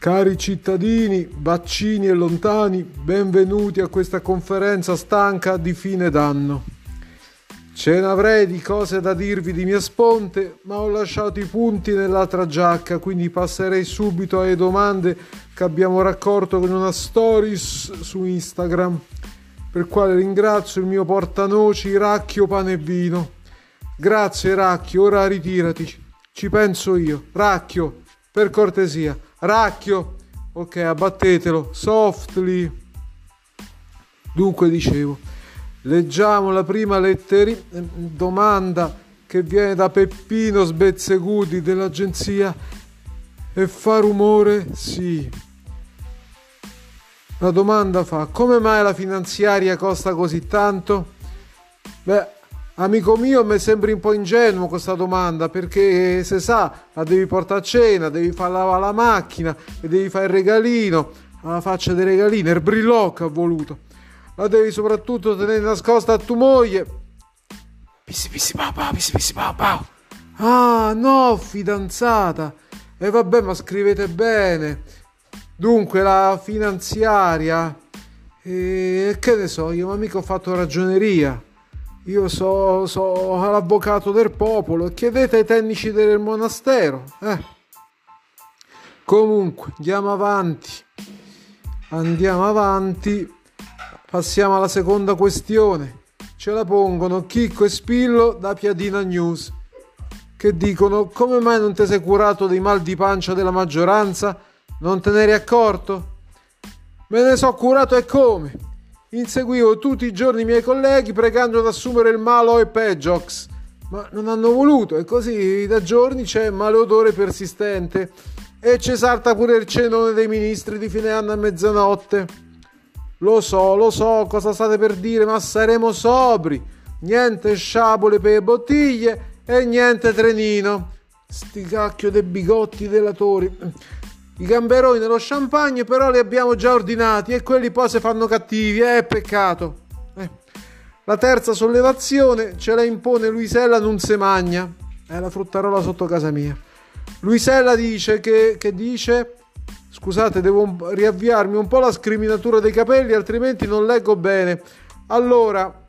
Cari cittadini, vaccini e lontani, benvenuti a questa conferenza stanca di fine d'anno. Ce ne avrei di cose da dirvi di mia sponte, ma ho lasciato i punti nell'altra giacca, quindi passerei subito alle domande che abbiamo raccolto con una stories su Instagram, per quale ringrazio il mio portanoci Racchio Pane e Vino. Grazie Racchio, ora ritirati. Ci penso io. Racchio, per cortesia. Racchio. Ok, abbattetelo. Softly. Dunque dicevo, leggiamo la prima lettera, domanda che viene da Peppino Sbezzeguti dell'agenzia e fa rumore? Sì. La domanda fa, come mai la finanziaria costa così tanto? Beh, Amico mio, mi sembri un po' ingenuo questa domanda perché se sa, la devi portare a cena, devi far lavare la macchina e devi fare il regalino, alla faccia dei regalini, il brillocco ha voluto. La devi soprattutto tenere nascosta a tua moglie. Pissi pissi pau, pissi pissi pau. Ah, no, fidanzata. E vabbè, ma scrivete bene. Dunque, la finanziaria... E che ne so, io ma mica ho fatto ragioneria. Io so, so l'avvocato del popolo chiedete ai tecnici del monastero. Eh. Comunque, andiamo avanti. Andiamo avanti. Passiamo alla seconda questione. Ce la pongono Chicco e Spillo da Piadina News. Che dicono: Come mai non ti sei curato dei mal di pancia della maggioranza? Non te ne eri accorto? Me ne so curato e come? Inseguivo tutti i giorni i miei colleghi pregando di assumere il malo e Pejox, ma non hanno voluto e così da giorni c'è maleodore persistente e ci salta pure il cenone dei ministri di fine anno a mezzanotte. Lo so, lo so cosa state per dire, ma saremo sobri. Niente sciabole per bottiglie e niente trenino. Sti cacchio dei bigotti delatori. I gamberoni nello champagne però li abbiamo già ordinati e quelli poi si fanno cattivi, eh, peccato. Eh. La terza sollevazione ce la impone Luisella non se magna. È la fruttarola sotto casa mia. Luisella dice che, che dice... Scusate, devo riavviarmi un po' la scriminatura dei capelli, altrimenti non leggo bene. Allora,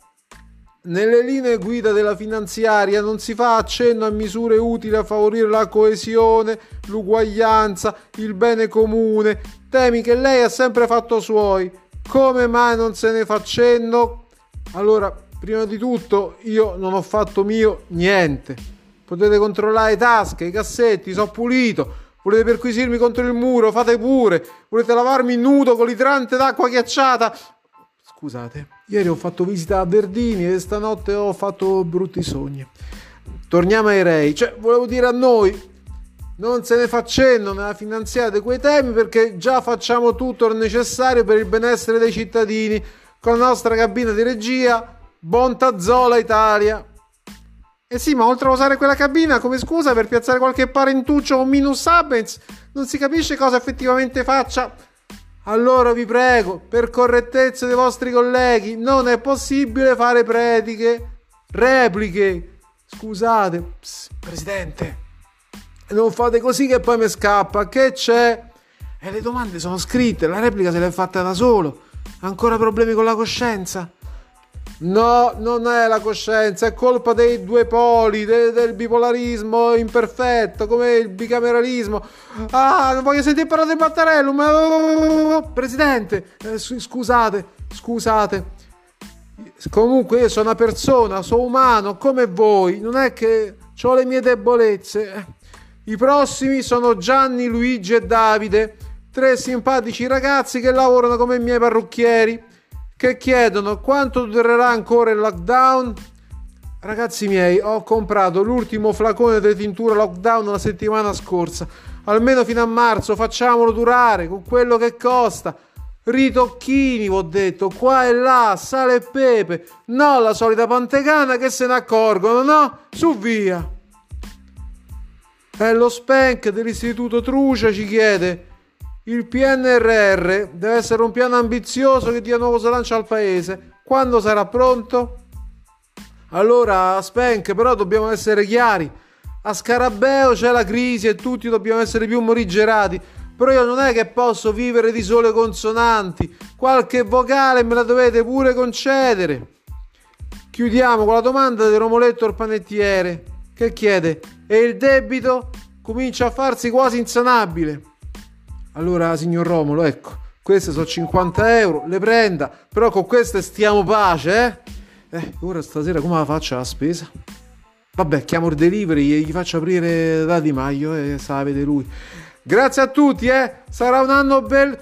nelle linee guida della finanziaria non si fa accenno a misure utili a favorire la coesione, l'uguaglianza, il bene comune, temi che lei ha sempre fatto suoi. Come mai non se ne fa accenno? Allora, prima di tutto, io non ho fatto mio niente. Potete controllare tasche, i cassetti, so pulito. Volete perquisirmi contro il muro? Fate pure. Volete lavarmi nudo con l'idrante d'acqua ghiacciata? Scusate, ieri ho fatto visita a Verdini e stanotte ho fatto brutti sogni. Torniamo ai rei, cioè volevo dire a noi, non se ne fa cenno nella finanziaria di quei temi perché già facciamo tutto il necessario per il benessere dei cittadini con la nostra cabina di regia Bontazzola Italia. E sì, ma oltre a usare quella cabina come scusa per piazzare qualche parentuccio o minus abens, non si capisce cosa effettivamente faccia allora vi prego, per correttezza dei vostri colleghi, non è possibile fare prediche, repliche. Scusate, Psst, presidente, non fate così che poi mi scappa. Che c'è? E le domande sono scritte, la replica se l'è fatta da solo. Ancora problemi con la coscienza? No, non è la coscienza, è colpa dei due poli, de- del bipolarismo imperfetto, come il bicameralismo. Ah, non voglio sentire parlare di Mattarello, ma... Presidente, eh, scusate, scusate. Comunque io sono una persona, sono umano come voi, non è che ho le mie debolezze. I prossimi sono Gianni, Luigi e Davide, tre simpatici ragazzi che lavorano come miei parrucchieri che chiedono quanto durerà ancora il lockdown. Ragazzi miei, ho comprato l'ultimo flacone di tintura lockdown la settimana scorsa. Almeno fino a marzo facciamolo durare con quello che costa. Ritocchini, vi ho detto, qua e là, sale e pepe. Non la solita pantegana che se ne accorgono, no? Su via. E lo spank dell'istituto Trucia ci chiede il PNRR deve essere un piano ambizioso che dia nuovo slancio al paese. Quando sarà pronto? Allora, Spank, però dobbiamo essere chiari. A Scarabeo c'è la crisi e tutti dobbiamo essere più morigerati. però io non è che posso vivere di sole consonanti, qualche vocale me la dovete pure concedere. Chiudiamo con la domanda di Romoletto il panettiere che chiede e il debito comincia a farsi quasi insanabile. Allora, signor Romolo, ecco, queste sono 50 euro, le prenda, però con queste stiamo pace, eh? Eh, ora stasera come la faccio la spesa? Vabbè, chiamo il delivery e gli faccio aprire da Di Maio e sa la vede lui. Grazie a tutti, eh! Sarà un anno bel...